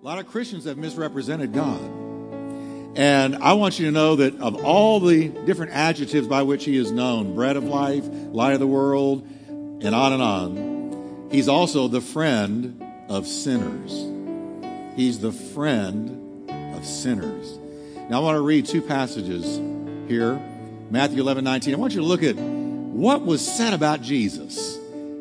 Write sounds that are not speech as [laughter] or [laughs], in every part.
A lot of Christians have misrepresented God. And I want you to know that of all the different adjectives by which he is known bread of life, light of the world, and on and on he's also the friend of sinners. He's the friend of sinners. Now I want to read two passages here Matthew 11 19. I want you to look at what was said about Jesus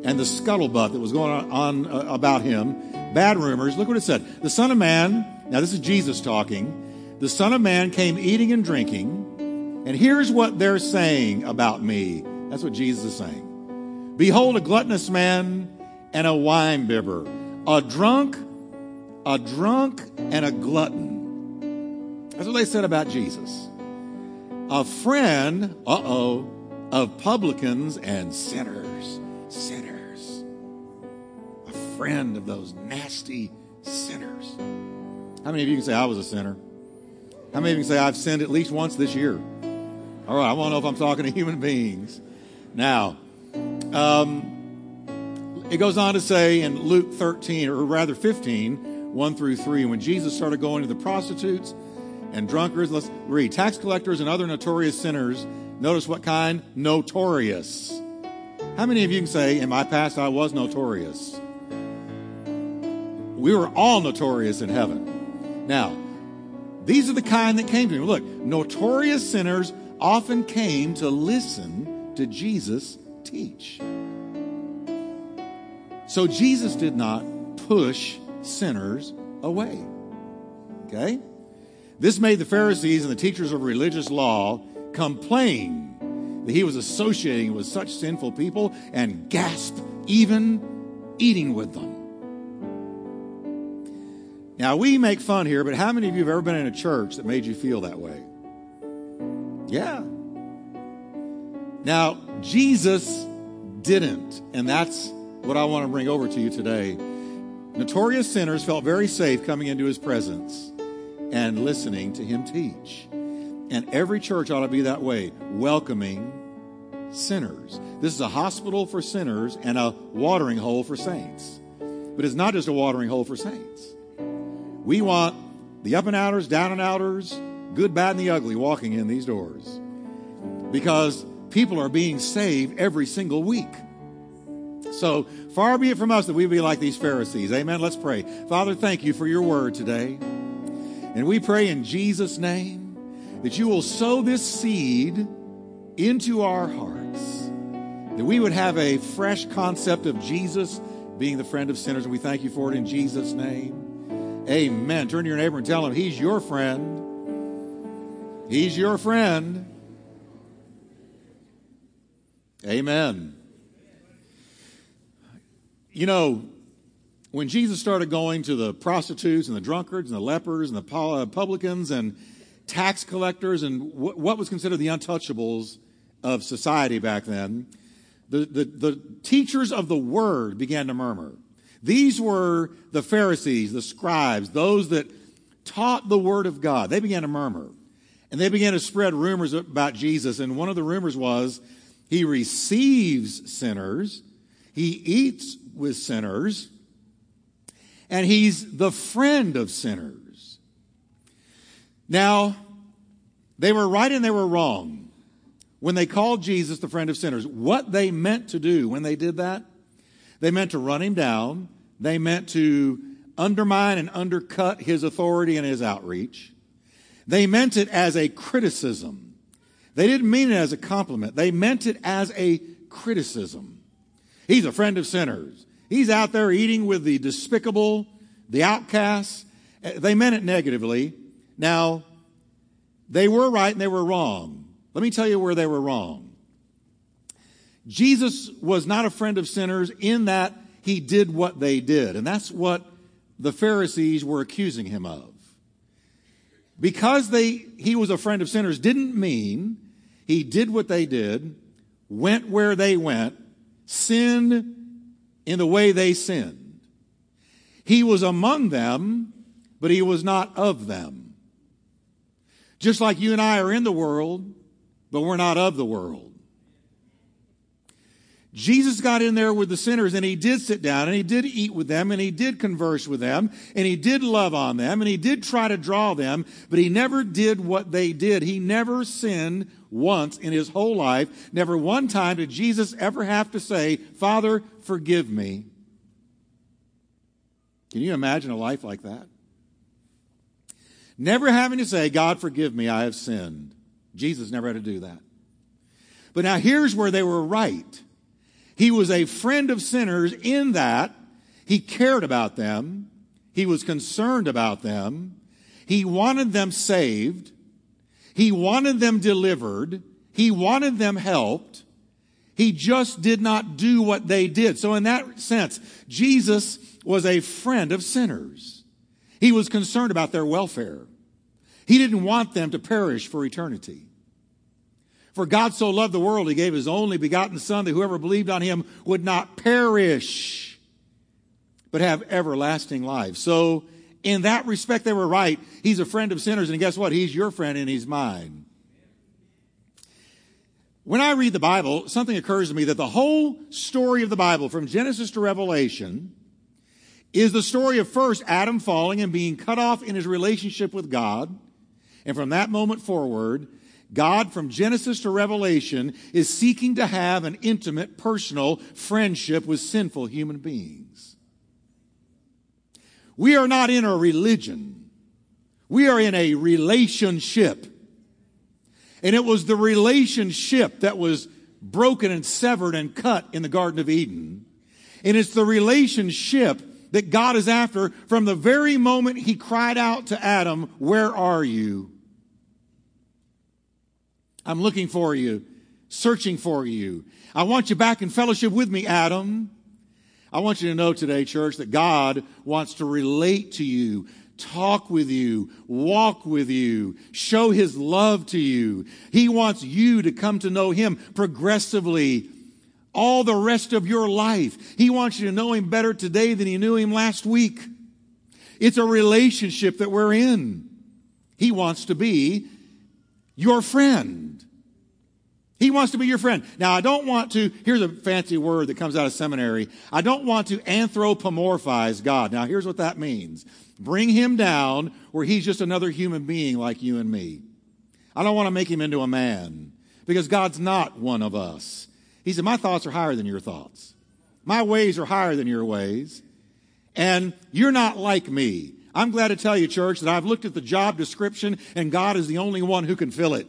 and the scuttlebutt that was going on, uh, about him bad rumors. Look what it said. The Son of Man, now this is Jesus talking. The Son of Man came eating and drinking, and here's what they're saying about me. That's what Jesus is saying. Behold, a gluttonous man and a wine bibber, a drunk, a drunk, and a glutton. That's what they said about Jesus. A friend, uh oh, of publicans and sinners. Sinners friend of those nasty sinners. How many of you can say, I was a sinner? How many of you can say, I've sinned at least once this year? All right, I want to know if I'm talking to human beings. Now, um, it goes on to say in Luke 13, or rather 15, 1 through 3, when Jesus started going to the prostitutes and drunkards, let's read, tax collectors and other notorious sinners. Notice what kind? Notorious. How many of you can say, in my past, I was notorious? We were all notorious in heaven. Now, these are the kind that came to him. Look, notorious sinners often came to listen to Jesus teach. So Jesus did not push sinners away. Okay? This made the Pharisees and the teachers of religious law complain that he was associating with such sinful people and gasp, even eating with them. Now, we make fun here, but how many of you have ever been in a church that made you feel that way? Yeah. Now, Jesus didn't, and that's what I want to bring over to you today. Notorious sinners felt very safe coming into his presence and listening to him teach. And every church ought to be that way, welcoming sinners. This is a hospital for sinners and a watering hole for saints. But it's not just a watering hole for saints. We want the up and outers, down and outers, good, bad, and the ugly walking in these doors. Because people are being saved every single week. So far be it from us that we be like these Pharisees. Amen. Let's pray. Father, thank you for your word today. And we pray in Jesus' name that you will sow this seed into our hearts, that we would have a fresh concept of Jesus being the friend of sinners. And we thank you for it in Jesus' name. Amen. Turn to your neighbor and tell him he's your friend. He's your friend. Amen. You know, when Jesus started going to the prostitutes and the drunkards and the lepers and the uh, publicans and tax collectors and what was considered the untouchables of society back then, the, the, the teachers of the word began to murmur. These were the Pharisees, the scribes, those that taught the word of God. They began to murmur and they began to spread rumors about Jesus. And one of the rumors was he receives sinners, he eats with sinners, and he's the friend of sinners. Now, they were right and they were wrong when they called Jesus the friend of sinners. What they meant to do when they did that they meant to run him down. They meant to undermine and undercut his authority and his outreach. They meant it as a criticism. They didn't mean it as a compliment. They meant it as a criticism. He's a friend of sinners. He's out there eating with the despicable, the outcasts. Eh, they meant it negatively. Now, they were right and they were wrong. Let me tell you where they were wrong. Jesus was not a friend of sinners in that he did what they did. And that's what the Pharisees were accusing him of. Because they, he was a friend of sinners didn't mean he did what they did, went where they went, sinned in the way they sinned. He was among them, but he was not of them. Just like you and I are in the world, but we're not of the world. Jesus got in there with the sinners and he did sit down and he did eat with them and he did converse with them and he did love on them and he did try to draw them, but he never did what they did. He never sinned once in his whole life. Never one time did Jesus ever have to say, Father, forgive me. Can you imagine a life like that? Never having to say, God, forgive me, I have sinned. Jesus never had to do that. But now here's where they were right. He was a friend of sinners in that he cared about them. He was concerned about them. He wanted them saved. He wanted them delivered. He wanted them helped. He just did not do what they did. So in that sense, Jesus was a friend of sinners. He was concerned about their welfare. He didn't want them to perish for eternity. For God so loved the world, he gave his only begotten Son that whoever believed on him would not perish, but have everlasting life. So, in that respect, they were right. He's a friend of sinners, and guess what? He's your friend and he's mine. When I read the Bible, something occurs to me that the whole story of the Bible, from Genesis to Revelation, is the story of first Adam falling and being cut off in his relationship with God. And from that moment forward, God, from Genesis to Revelation, is seeking to have an intimate, personal friendship with sinful human beings. We are not in a religion. We are in a relationship. And it was the relationship that was broken and severed and cut in the Garden of Eden. And it's the relationship that God is after from the very moment he cried out to Adam, Where are you? I'm looking for you, searching for you. I want you back in fellowship with me, Adam. I want you to know today, church, that God wants to relate to you, talk with you, walk with you, show his love to you. He wants you to come to know him progressively all the rest of your life. He wants you to know him better today than you knew him last week. It's a relationship that we're in. He wants to be your friend. He wants to be your friend. Now, I don't want to, here's a fancy word that comes out of seminary. I don't want to anthropomorphize God. Now, here's what that means bring him down where he's just another human being like you and me. I don't want to make him into a man because God's not one of us. He said, My thoughts are higher than your thoughts, my ways are higher than your ways, and you're not like me. I'm glad to tell you, church, that I've looked at the job description and God is the only one who can fill it.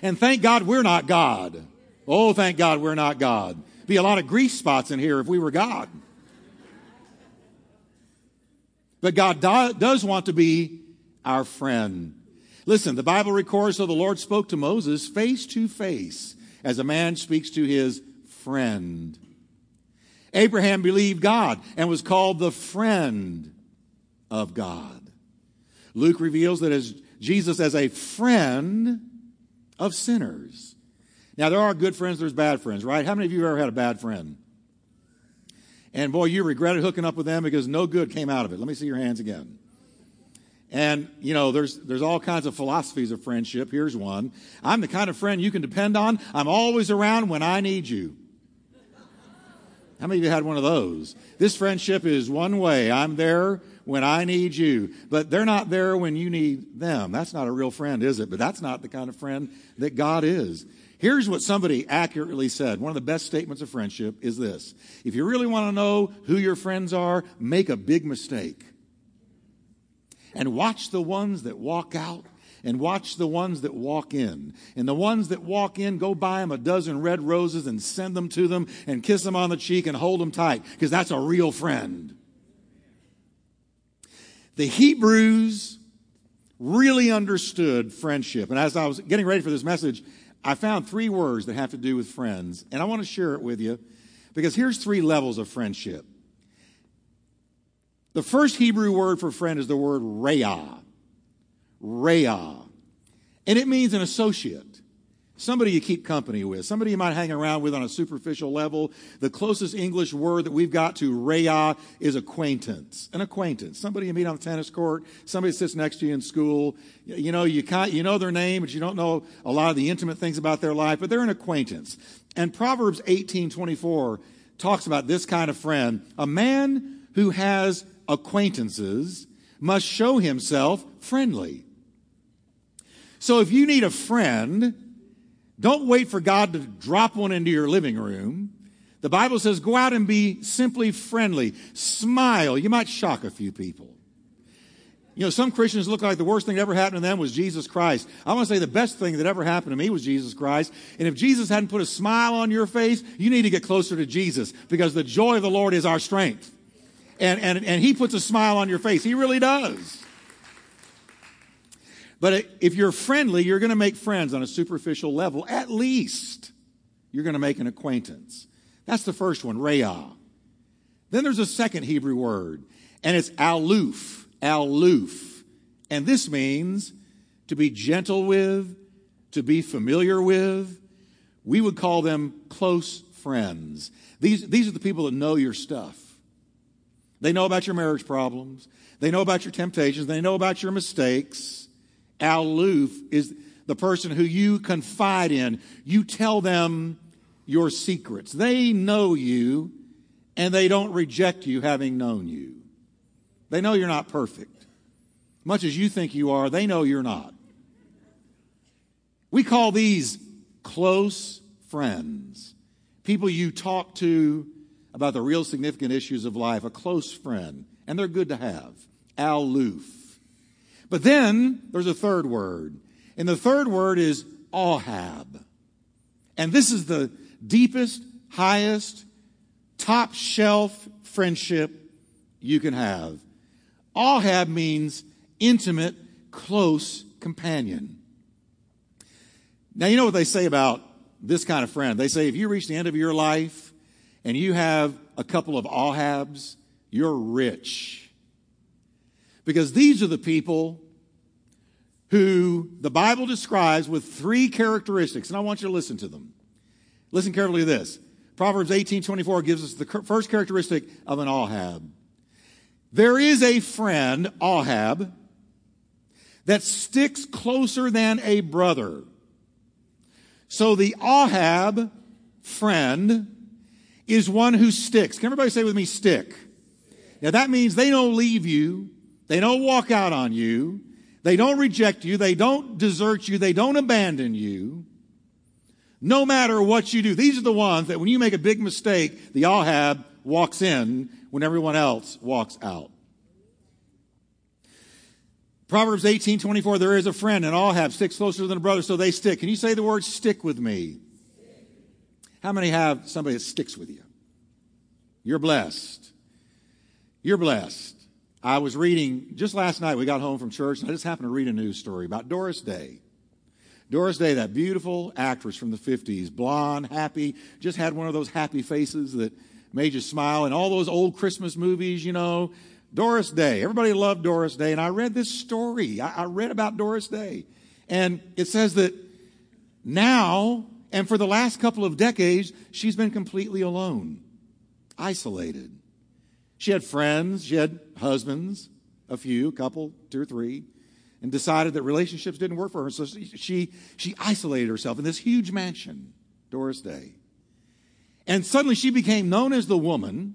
And thank God we're not God. Oh, thank God we're not God. Be a lot of grease spots in here if we were God. But God do, does want to be our friend. Listen, the Bible records so the Lord spoke to Moses face to face as a man speaks to his friend. Abraham believed God and was called the friend of God. Luke reveals that as Jesus as a friend of sinners. Now, there are good friends, there's bad friends, right? How many of you have ever had a bad friend? And boy, you regretted hooking up with them because no good came out of it. Let me see your hands again. And, you know, there's, there's all kinds of philosophies of friendship. Here's one. I'm the kind of friend you can depend on. I'm always around when I need you. How many of you had one of those? This friendship is one way. I'm there when I need you, but they're not there when you need them. That's not a real friend, is it? But that's not the kind of friend that God is. Here's what somebody accurately said. One of the best statements of friendship is this. If you really want to know who your friends are, make a big mistake. And watch the ones that walk out and watch the ones that walk in. And the ones that walk in, go buy them a dozen red roses and send them to them and kiss them on the cheek and hold them tight because that's a real friend. The Hebrews really understood friendship. And as I was getting ready for this message, I found three words that have to do with friends. And I want to share it with you because here's three levels of friendship. The first Hebrew word for friend is the word reah. Reah. And it means an associate. Somebody you keep company with, somebody you might hang around with on a superficial level. The closest English word that we've got to reah is acquaintance. An acquaintance. Somebody you meet on the tennis court, somebody sits next to you in school. You know, you, you know their name, but you don't know a lot of the intimate things about their life, but they're an acquaintance. And Proverbs 18 24 talks about this kind of friend. A man who has acquaintances must show himself friendly. So if you need a friend, don't wait for God to drop one into your living room. The Bible says go out and be simply friendly. Smile. You might shock a few people. You know, some Christians look like the worst thing that ever happened to them was Jesus Christ. I want to say the best thing that ever happened to me was Jesus Christ. And if Jesus hadn't put a smile on your face, you need to get closer to Jesus because the joy of the Lord is our strength. And, and, and He puts a smile on your face. He really does. But if you're friendly, you're going to make friends on a superficial level. At least you're going to make an acquaintance. That's the first one, reah. Then there's a second Hebrew word, and it's aloof, aloof. And this means to be gentle with, to be familiar with. We would call them close friends. These, these are the people that know your stuff. They know about your marriage problems. They know about your temptations. They know about your mistakes. Aloof is the person who you confide in. You tell them your secrets. They know you and they don't reject you having known you. They know you're not perfect. Much as you think you are, they know you're not. We call these close friends. People you talk to about the real significant issues of life, a close friend, and they're good to have. Aloof. But then there's a third word, and the third word is ahab. And this is the deepest, highest, top shelf friendship you can have. Ahab means intimate, close companion. Now, you know what they say about this kind of friend? They say if you reach the end of your life and you have a couple of Ahabs, you're rich. Because these are the people who the Bible describes with three characteristics, and I want you to listen to them. Listen carefully to this. Proverbs 18 24 gives us the first characteristic of an Ahab. There is a friend, Ahab, that sticks closer than a brother. So the Ahab friend is one who sticks. Can everybody say with me, stick? Now that means they don't leave you. They don't walk out on you. They don't reject you. They don't desert you. They don't abandon you. No matter what you do. These are the ones that when you make a big mistake, the Ahab walks in when everyone else walks out. Proverbs 18, 24, there is a friend and Ahab sticks closer than a brother, so they stick. Can you say the word stick with me? How many have somebody that sticks with you? You're blessed. You're blessed. I was reading just last night. We got home from church, and I just happened to read a news story about Doris Day. Doris Day, that beautiful actress from the 50s, blonde, happy, just had one of those happy faces that made you smile. And all those old Christmas movies, you know, Doris Day. Everybody loved Doris Day. And I read this story. I, I read about Doris Day. And it says that now, and for the last couple of decades, she's been completely alone, isolated. She had friends, she had husbands, a few, a couple, two or three, and decided that relationships didn't work for her. So she, she isolated herself in this huge mansion, Doris Day. And suddenly she became known as the woman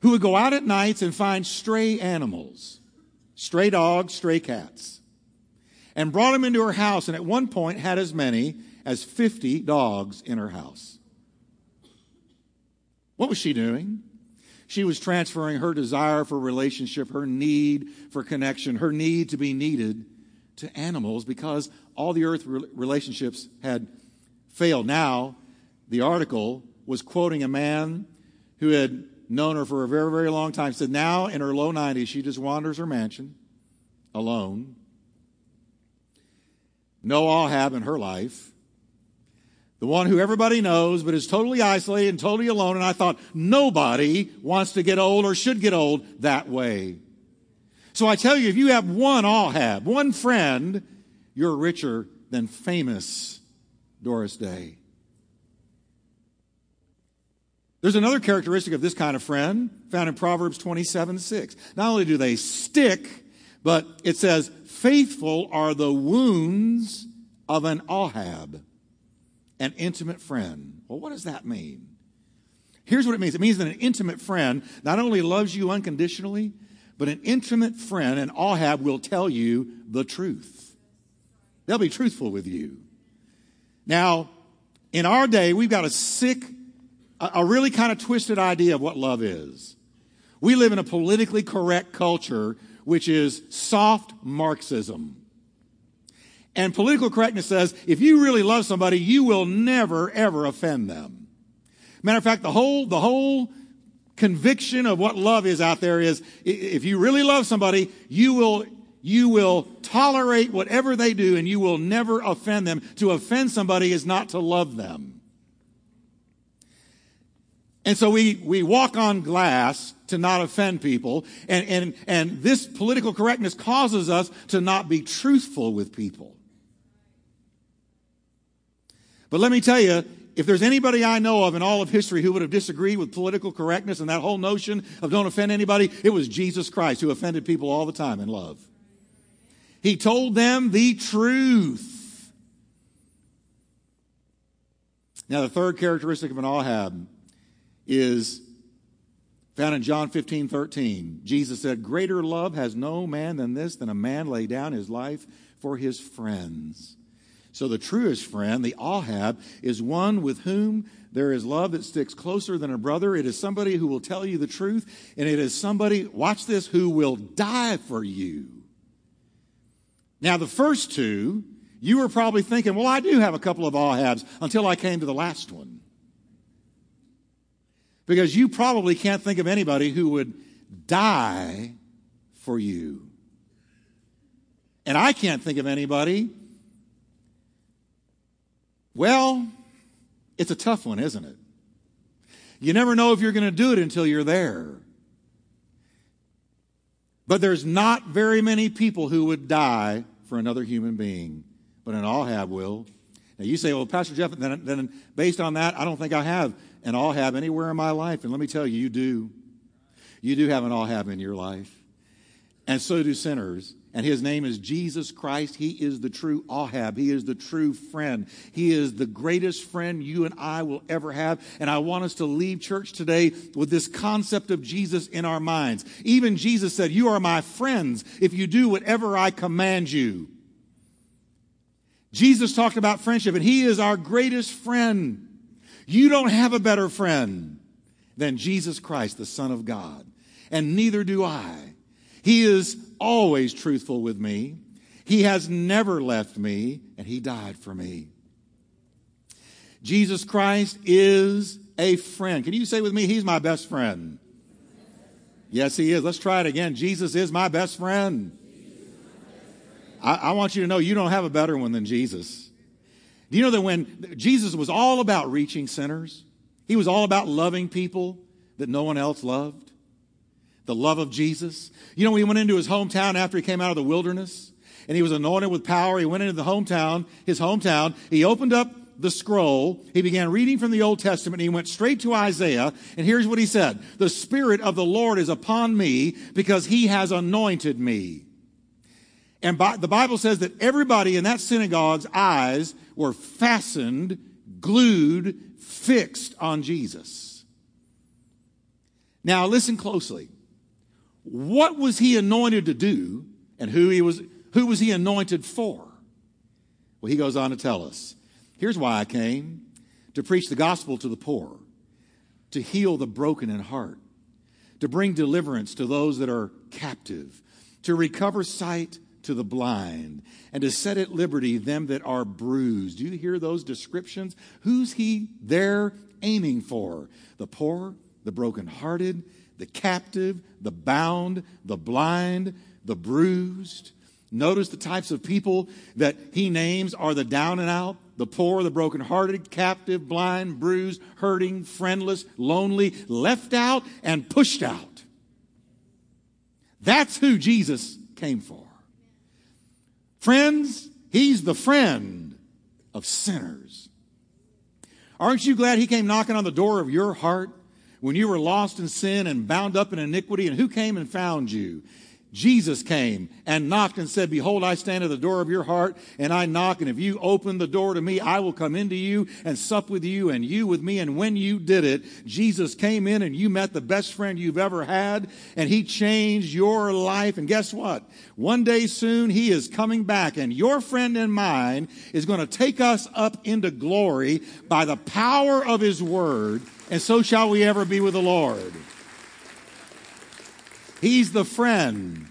who would go out at nights and find stray animals, stray dogs, stray cats, and brought them into her house, and at one point had as many as 50 dogs in her house. What was she doing? She was transferring her desire for relationship, her need for connection, her need to be needed to animals because all the earth relationships had failed. Now, the article was quoting a man who had known her for a very, very long time. Said now in her low 90s, she just wanders her mansion alone. No Ahab in her life the one who everybody knows but is totally isolated and totally alone. And I thought nobody wants to get old or should get old that way. So I tell you, if you have one Ahab, one friend, you're richer than famous Doris Day. There's another characteristic of this kind of friend found in Proverbs 27 6. Not only do they stick, but it says, faithful are the wounds of an Ahab an intimate friend. Well, what does that mean? Here's what it means it means that an intimate friend not only loves you unconditionally, but an intimate friend and Ahab will tell you the truth. They'll be truthful with you. Now, in our day, we've got a sick, a really kind of twisted idea of what love is. We live in a politically correct culture, which is soft Marxism. And political correctness says if you really love somebody, you will never, ever offend them. Matter of fact, the whole, the whole conviction of what love is out there is if you really love somebody, you will, you will tolerate whatever they do and you will never offend them. To offend somebody is not to love them. And so we, we walk on glass to not offend people. And, and, and this political correctness causes us to not be truthful with people. But let me tell you, if there's anybody I know of in all of history who would have disagreed with political correctness and that whole notion of don't offend anybody, it was Jesus Christ who offended people all the time in love. He told them the truth. Now, the third characteristic of an Ahab is found in John 15, 13. Jesus said, Greater love has no man than this, than a man lay down his life for his friends. So the truest friend, the Ahab, is one with whom there is love that sticks closer than a brother. It is somebody who will tell you the truth, and it is somebody, watch this, who will die for you. Now, the first two, you were probably thinking, well, I do have a couple of Ahabs until I came to the last one. Because you probably can't think of anybody who would die for you. And I can't think of anybody well, it's a tough one, isn't it? You never know if you're going to do it until you're there. But there's not very many people who would die for another human being, but an Ahab will. Now you say, well, Pastor Jeff, then, then based on that, I don't think I have an Ahab anywhere in my life. And let me tell you, you do. You do have an Ahab in your life. And so do sinners and his name is Jesus Christ. He is the true Ahab. He is the true friend. He is the greatest friend you and I will ever have. And I want us to leave church today with this concept of Jesus in our minds. Even Jesus said, You are my friends if you do whatever I command you. Jesus talked about friendship, and he is our greatest friend. You don't have a better friend than Jesus Christ, the Son of God. And neither do I. He is always truthful with me. He has never left me, and He died for me. Jesus Christ is a friend. Can you say with me, He's my best friend? Yes, He is. Let's try it again. Jesus is my best friend. I, I want you to know you don't have a better one than Jesus. Do you know that when Jesus was all about reaching sinners, He was all about loving people that no one else loved? The love of Jesus. You know, when he went into his hometown after he came out of the wilderness and he was anointed with power, he went into the hometown, his hometown, he opened up the scroll, he began reading from the Old Testament, he went straight to Isaiah, and here's what he said The Spirit of the Lord is upon me because he has anointed me. And by, the Bible says that everybody in that synagogue's eyes were fastened, glued, fixed on Jesus. Now, listen closely what was he anointed to do and who he was who was he anointed for? Well he goes on to tell us here's why i came. To preach the gospel to the poor. To heal the broken in heart. To bring deliverance to those that are captive. To recover sight to the blind. And to set at liberty them that are bruised. Do you hear those descriptions? Who's he there aiming for? The poor the brokenhearted the captive, the bound, the blind, the bruised. Notice the types of people that he names are the down and out, the poor, the brokenhearted, captive, blind, bruised, hurting, friendless, lonely, left out, and pushed out. That's who Jesus came for. Friends, he's the friend of sinners. Aren't you glad he came knocking on the door of your heart? When you were lost in sin and bound up in iniquity, and who came and found you? Jesus came and knocked and said, Behold, I stand at the door of your heart and I knock. And if you open the door to me, I will come into you and sup with you and you with me. And when you did it, Jesus came in and you met the best friend you've ever had and he changed your life. And guess what? One day soon he is coming back and your friend and mine is going to take us up into glory by the power of his word. And so shall we ever be with the Lord. He's the friend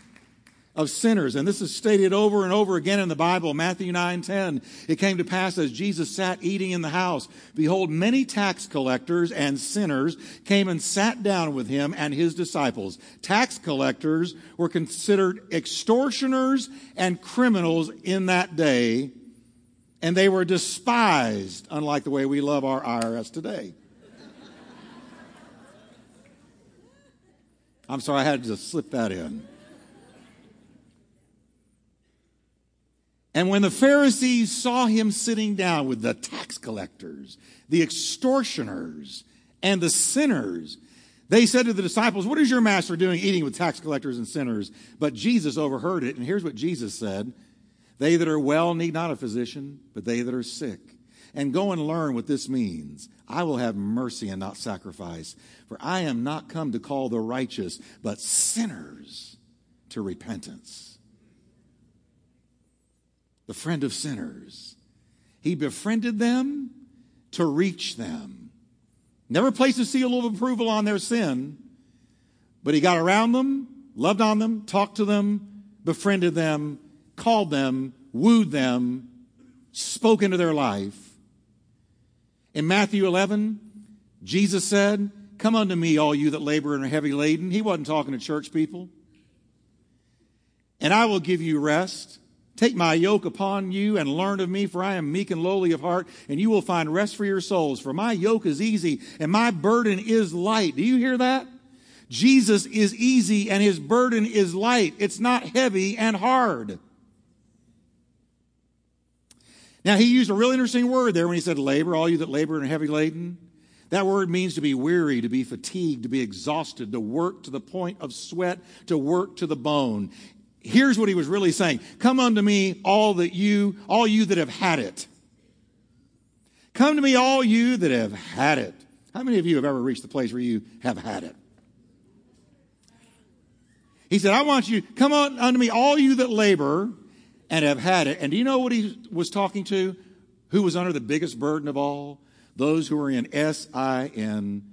of sinners. And this is stated over and over again in the Bible, Matthew 9 10. It came to pass as Jesus sat eating in the house, behold, many tax collectors and sinners came and sat down with him and his disciples. Tax collectors were considered extortioners and criminals in that day, and they were despised, unlike the way we love our IRS today. I'm sorry, I had to slip that in. And when the Pharisees saw him sitting down with the tax collectors, the extortioners, and the sinners, they said to the disciples, What is your master doing eating with tax collectors and sinners? But Jesus overheard it. And here's what Jesus said They that are well need not a physician, but they that are sick. And go and learn what this means. I will have mercy and not sacrifice, for I am not come to call the righteous, but sinners to repentance. The friend of sinners. He befriended them to reach them. Never placed a seal of approval on their sin, but he got around them, loved on them, talked to them, befriended them, called them, wooed them, spoke into their life. In Matthew 11, Jesus said, Come unto me, all you that labor and are heavy laden. He wasn't talking to church people. And I will give you rest. Take my yoke upon you and learn of me, for I am meek and lowly of heart, and you will find rest for your souls. For my yoke is easy and my burden is light. Do you hear that? Jesus is easy and his burden is light. It's not heavy and hard. Now, he used a really interesting word there when he said labor, all you that labor and are heavy laden. That word means to be weary, to be fatigued, to be exhausted, to work to the point of sweat, to work to the bone. Here's what he was really saying. Come unto me, all that you, all you that have had it. Come to me, all you that have had it. How many of you have ever reached the place where you have had it? He said, I want you, come on unto me, all you that labor and have had it. And do you know what he was talking to? Who was under the biggest burden of all? those who are in S I N,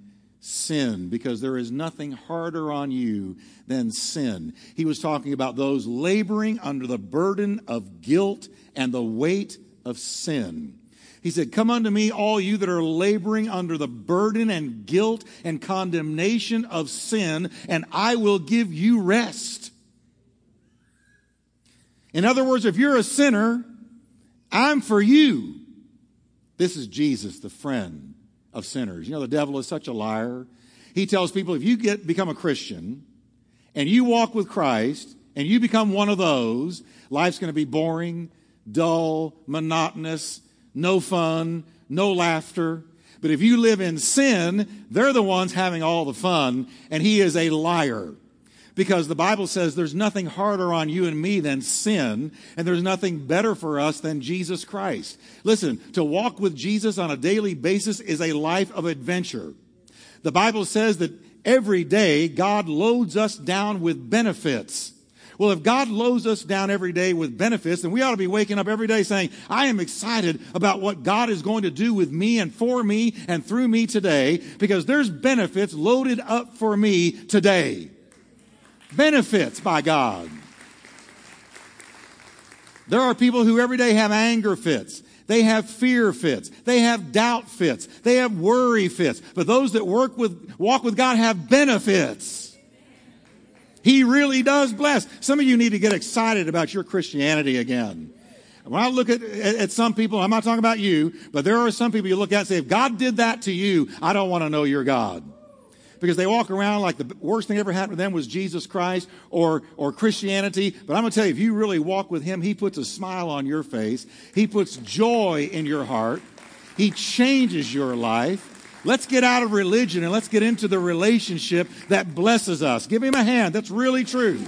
sin, because there is nothing harder on you than sin. He was talking about those laboring under the burden of guilt and the weight of sin. He said, Come unto me, all you that are laboring under the burden and guilt and condemnation of sin, and I will give you rest. In other words, if you're a sinner, I'm for you. This is Jesus, the friend of sinners. You know, the devil is such a liar. He tells people if you get, become a Christian and you walk with Christ and you become one of those, life's going to be boring, dull, monotonous, no fun, no laughter. But if you live in sin, they're the ones having all the fun, and he is a liar because the Bible says there's nothing harder on you and me than sin, and there's nothing better for us than Jesus Christ. Listen, to walk with Jesus on a daily basis is a life of adventure. The Bible says that every day God loads us down with benefits. Well, if God loads us down every day with benefits, then we ought to be waking up every day saying, I am excited about what God is going to do with me and for me and through me today because there's benefits loaded up for me today benefits by God. There are people who every day have anger fits. They have fear fits. They have doubt fits. They have worry fits. But those that work with, walk with God have benefits. He really does bless. Some of you need to get excited about your Christianity again. When I look at, at some people, I'm not talking about you, but there are some people you look at and say, if God did that to you, I don't want to know your God because they walk around like the worst thing ever happened to them was Jesus Christ or, or Christianity. But I'm going to tell you, if you really walk with Him, He puts a smile on your face. He puts joy in your heart. He changes your life. Let's get out of religion and let's get into the relationship that blesses us. Give Him a hand. That's really true.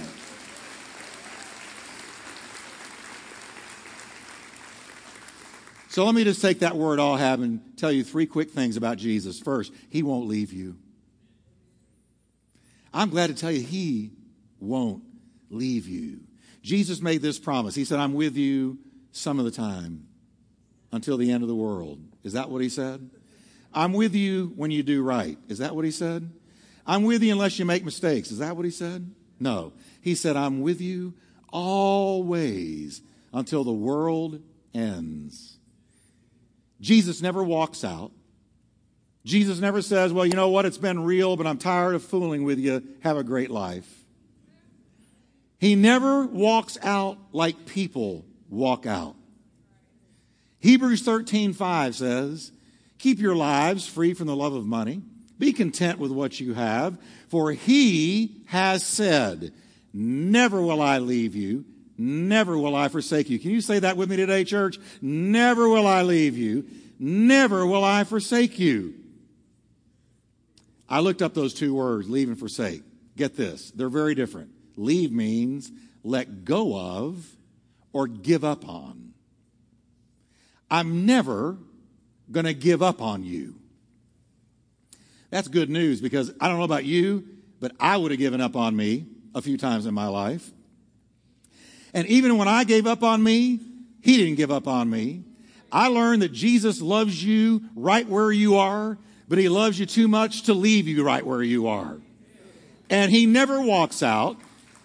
So let me just take that word Ahab and tell you three quick things about Jesus. First, he won't leave you. I'm glad to tell you, he won't leave you. Jesus made this promise. He said, I'm with you some of the time until the end of the world. Is that what he said? I'm with you when you do right. Is that what he said? I'm with you unless you make mistakes. Is that what he said? No. He said, I'm with you always until the world ends. Jesus never walks out. Jesus never says, Well, you know what? It's been real, but I'm tired of fooling with you. Have a great life. He never walks out like people walk out. Hebrews 13 5 says, Keep your lives free from the love of money. Be content with what you have, for he has said, Never will I leave you, Never will I forsake you. Can you say that with me today, church? Never will I leave you. Never will I forsake you. I looked up those two words, leave and forsake. Get this, they're very different. Leave means let go of or give up on. I'm never going to give up on you. That's good news because I don't know about you, but I would have given up on me a few times in my life. And even when I gave up on me, he didn't give up on me. I learned that Jesus loves you right where you are, but he loves you too much to leave you right where you are. And he never walks out.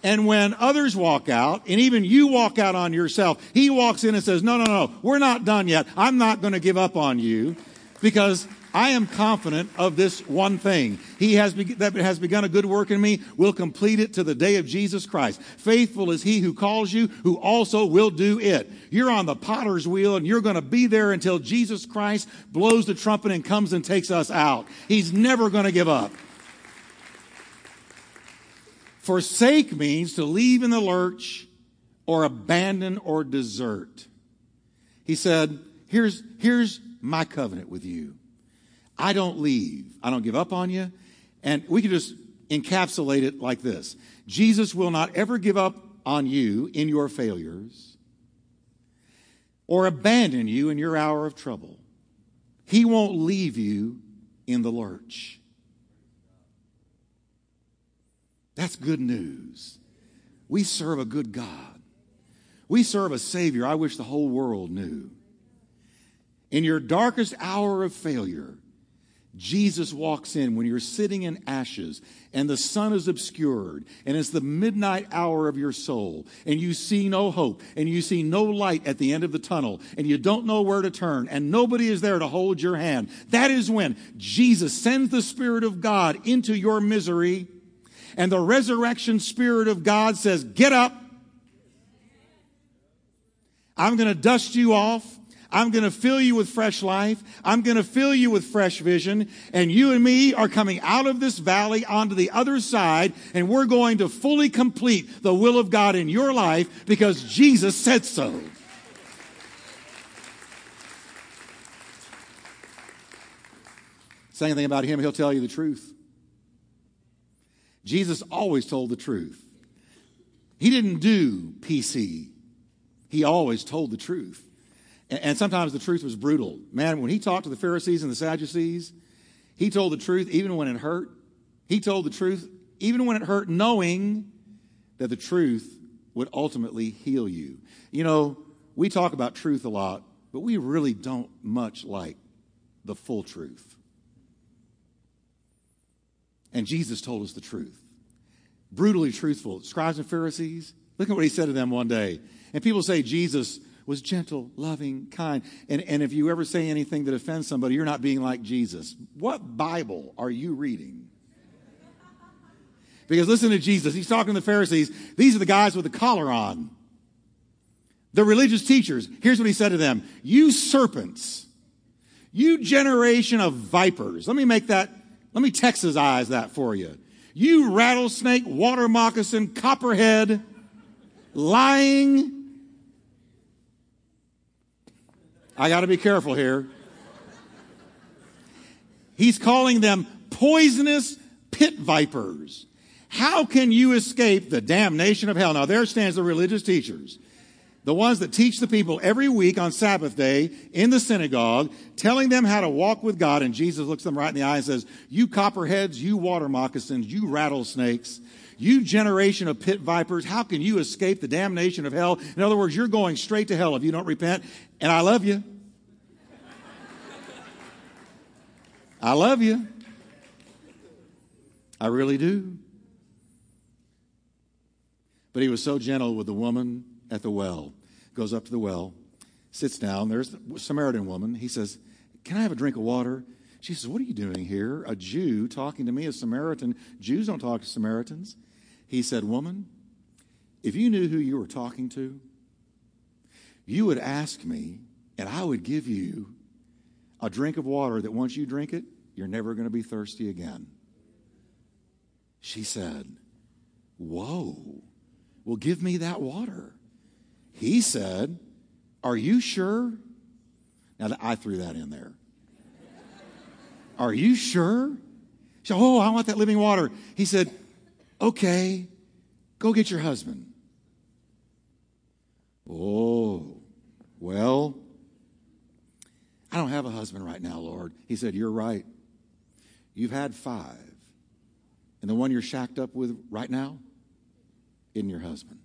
And when others walk out, and even you walk out on yourself, he walks in and says, No, no, no, we're not done yet. I'm not going to give up on you because I am confident of this one thing. He has be- that has begun a good work in me will complete it to the day of Jesus Christ. Faithful is he who calls you, who also will do it. You're on the potter's wheel and you're going to be there until Jesus Christ blows the trumpet and comes and takes us out. He's never going to give up. Forsake means to leave in the lurch or abandon or desert. He said, here's, here's my covenant with you. I don't leave. I don't give up on you. And we can just encapsulate it like this Jesus will not ever give up on you in your failures or abandon you in your hour of trouble. He won't leave you in the lurch. That's good news. We serve a good God. We serve a Savior I wish the whole world knew. In your darkest hour of failure, Jesus walks in when you're sitting in ashes and the sun is obscured and it's the midnight hour of your soul and you see no hope and you see no light at the end of the tunnel and you don't know where to turn and nobody is there to hold your hand. That is when Jesus sends the Spirit of God into your misery and the resurrection Spirit of God says, Get up. I'm going to dust you off. I'm going to fill you with fresh life. I'm going to fill you with fresh vision. And you and me are coming out of this valley onto the other side, and we're going to fully complete the will of God in your life because Jesus said so. Say anything about him, he'll tell you the truth. Jesus always told the truth. He didn't do PC. He always told the truth. And sometimes the truth was brutal. Man, when he talked to the Pharisees and the Sadducees, he told the truth even when it hurt. He told the truth even when it hurt, knowing that the truth would ultimately heal you. You know, we talk about truth a lot, but we really don't much like the full truth. And Jesus told us the truth. Brutally truthful. Scribes and Pharisees, look at what he said to them one day. And people say Jesus was gentle, loving, kind. And, and if you ever say anything that offends somebody, you're not being like Jesus. What Bible are you reading? Because listen to Jesus. He's talking to the Pharisees. These are the guys with the collar on. The religious teachers. Here's what he said to them You serpents, you generation of vipers. Let me make that, let me Texasize that for you. You rattlesnake, water moccasin, copperhead, lying, I got to be careful here. He's calling them poisonous pit vipers. How can you escape the damnation of hell? Now, there stands the religious teachers, the ones that teach the people every week on Sabbath day in the synagogue, telling them how to walk with God. And Jesus looks them right in the eye and says, You copperheads, you water moccasins, you rattlesnakes, you generation of pit vipers, how can you escape the damnation of hell? In other words, you're going straight to hell if you don't repent. And I love you. I love you. I really do. But he was so gentle with the woman at the well goes up to the well, sits down. There's the Samaritan woman. He says, Can I have a drink of water? She says, What are you doing here? A Jew talking to me, a Samaritan. Jews don't talk to Samaritans. He said, Woman, if you knew who you were talking to, you would ask me, and I would give you a drink of water that once you drink it, you're never going to be thirsty again. She said, Whoa, well, give me that water. He said, Are you sure? Now, I threw that in there. [laughs] Are you sure? She said, Oh, I want that living water. He said, Okay, go get your husband. Oh, well, I don't have a husband right now, Lord. He said, You're right. You've had five. And the one you're shacked up with right now isn't your husband.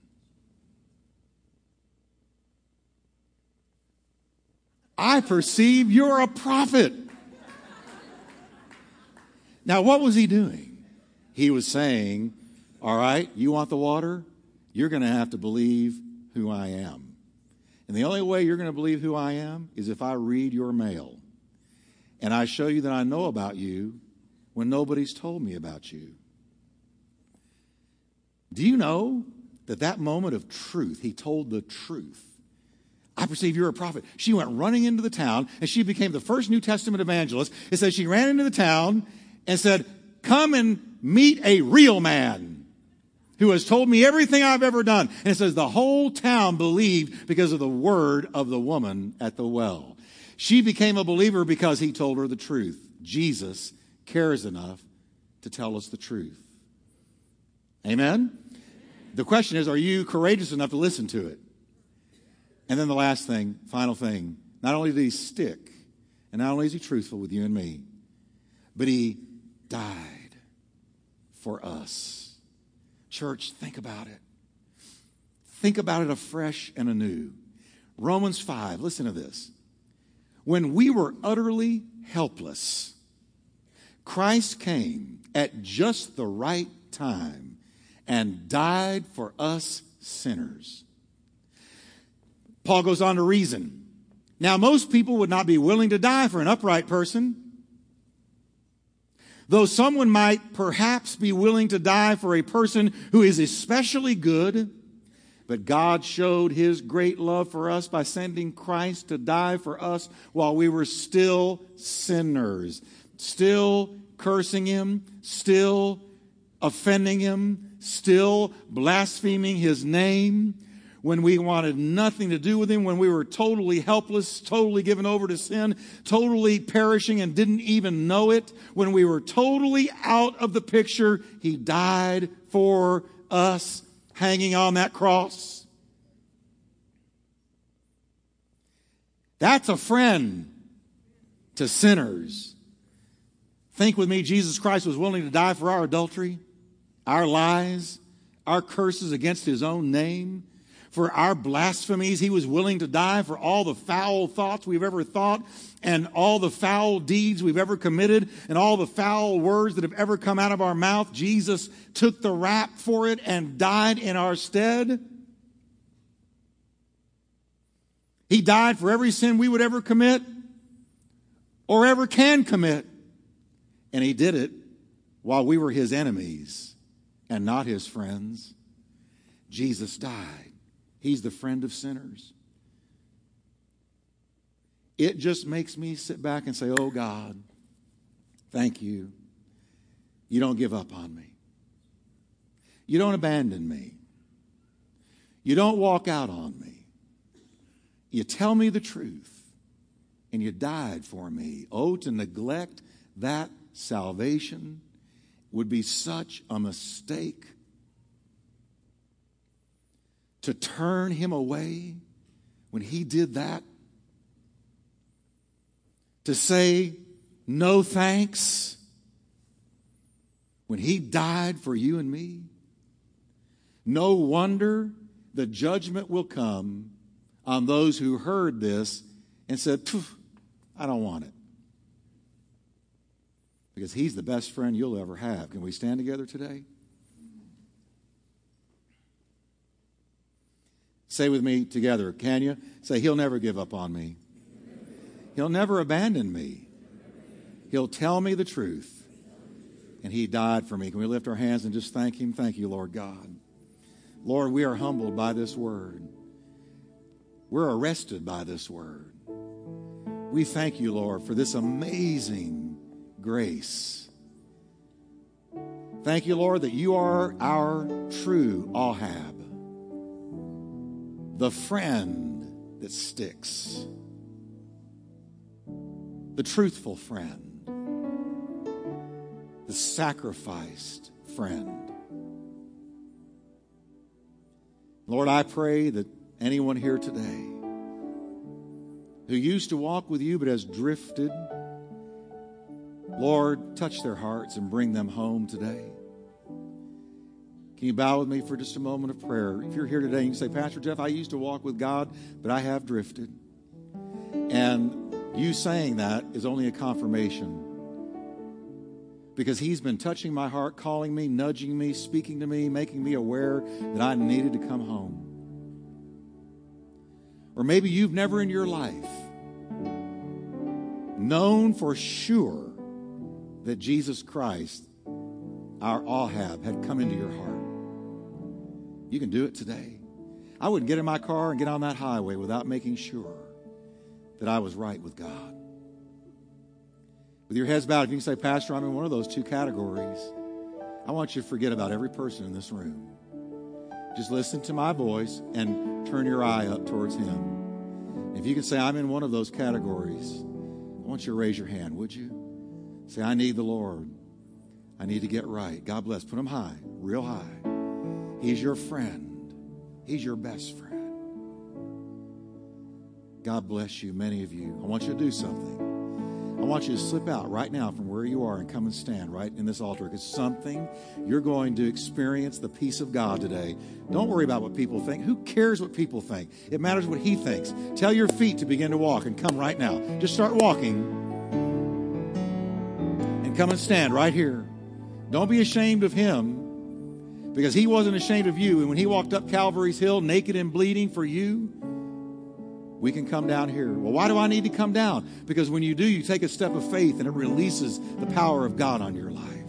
I perceive you're a prophet. Now, what was he doing? He was saying, All right, you want the water? You're going to have to believe who I am. And the only way you're going to believe who I am is if I read your mail and I show you that I know about you when nobody's told me about you. Do you know that that moment of truth, he told the truth, I perceive you're a prophet. She went running into the town and she became the first New Testament evangelist. It says she ran into the town and said, Come and meet a real man who has told me everything I've ever done. And it says the whole town believed because of the word of the woman at the well. She became a believer because he told her the truth. Jesus cares enough to tell us the truth. Amen? The question is, are you courageous enough to listen to it? And then the last thing, final thing, not only did he stick, and not only is he truthful with you and me, but he died for us. Church, think about it. Think about it afresh and anew. Romans 5, listen to this. When we were utterly helpless, Christ came at just the right time and died for us sinners. Paul goes on to reason. Now, most people would not be willing to die for an upright person. Though someone might perhaps be willing to die for a person who is especially good, but God showed his great love for us by sending Christ to die for us while we were still sinners, still cursing him, still offending him, still blaspheming his name when we wanted nothing to do with him, when we were totally helpless, totally given over to sin, totally perishing and didn't even know it, when we were totally out of the picture, he died for us hanging on that cross. That's a friend to sinners. Think with me, Jesus Christ was willing to die for our adultery, our lies, our curses against his own name for our blasphemies. He was willing to die for all the foul thoughts we've ever thought and all the foul deeds we've ever committed and all the foul words that have ever come out of our mouth. Jesus took the rap for it and died in our stead. He died for every sin we would ever commit or ever can commit. And he did it while we were his enemies and not his friends. Jesus died. He's the friend of sinners. It just makes me sit back and say, Oh God, thank you. You don't give up on me. You don't abandon me. You don't walk out on me. You tell me the truth, and you died for me. Oh, to neglect that salvation would be such a mistake to turn him away when he did that? To say no thanks when he died for you and me? No wonder the judgment will come on those who heard this and said, I don't want it. Because he's the best friend you'll ever have. Can we stand together today? Say with me together, can you? Say, He'll never give up on me. He'll never abandon me. He'll tell me the truth. And He died for me. Can we lift our hands and just thank Him? Thank you, Lord God. Lord, we are humbled by this word. We're arrested by this word. We thank you, Lord, for this amazing grace. Thank you, Lord, that you are our true Ahab, the friend that sticks, the truthful friend, the sacrificed friend. Lord, I pray that anyone here today who used to walk with you but has drifted, Lord, touch their hearts and bring them home today. Can you bow with me for just a moment of prayer? If you're here today and you say, Pastor Jeff, I used to walk with God, but I have drifted. And you saying that is only a confirmation because He's been touching my heart, calling me, nudging me, speaking to me, making me aware that I needed to come home. Or maybe you've never in your life known for sure that Jesus Christ, our Ahab, had come into your heart. You can do it today. I wouldn't get in my car and get on that highway without making sure that I was right with God. With your heads bowed, if you can say, Pastor, I'm in one of those two categories, I want you to forget about every person in this room. Just listen to my voice and turn your eye up towards Him. If you can say, I'm in one of those categories, I want you to raise your hand, would you? Say, I need the Lord. I need to get right. God bless. Put him high, real high. He's your friend, He's your best friend. God bless you, many of you. I want you to do something. I want you to slip out right now from where you are and come and stand right in this altar because something you're going to experience the peace of God today. Don't worry about what people think. Who cares what people think? It matters what He thinks. Tell your feet to begin to walk and come right now. Just start walking and come and stand right here. Don't be ashamed of Him because He wasn't ashamed of you. And when He walked up Calvary's Hill naked and bleeding for you, we can come down here. Well, why do I need to come down? Because when you do, you take a step of faith and it releases the power of God on your life.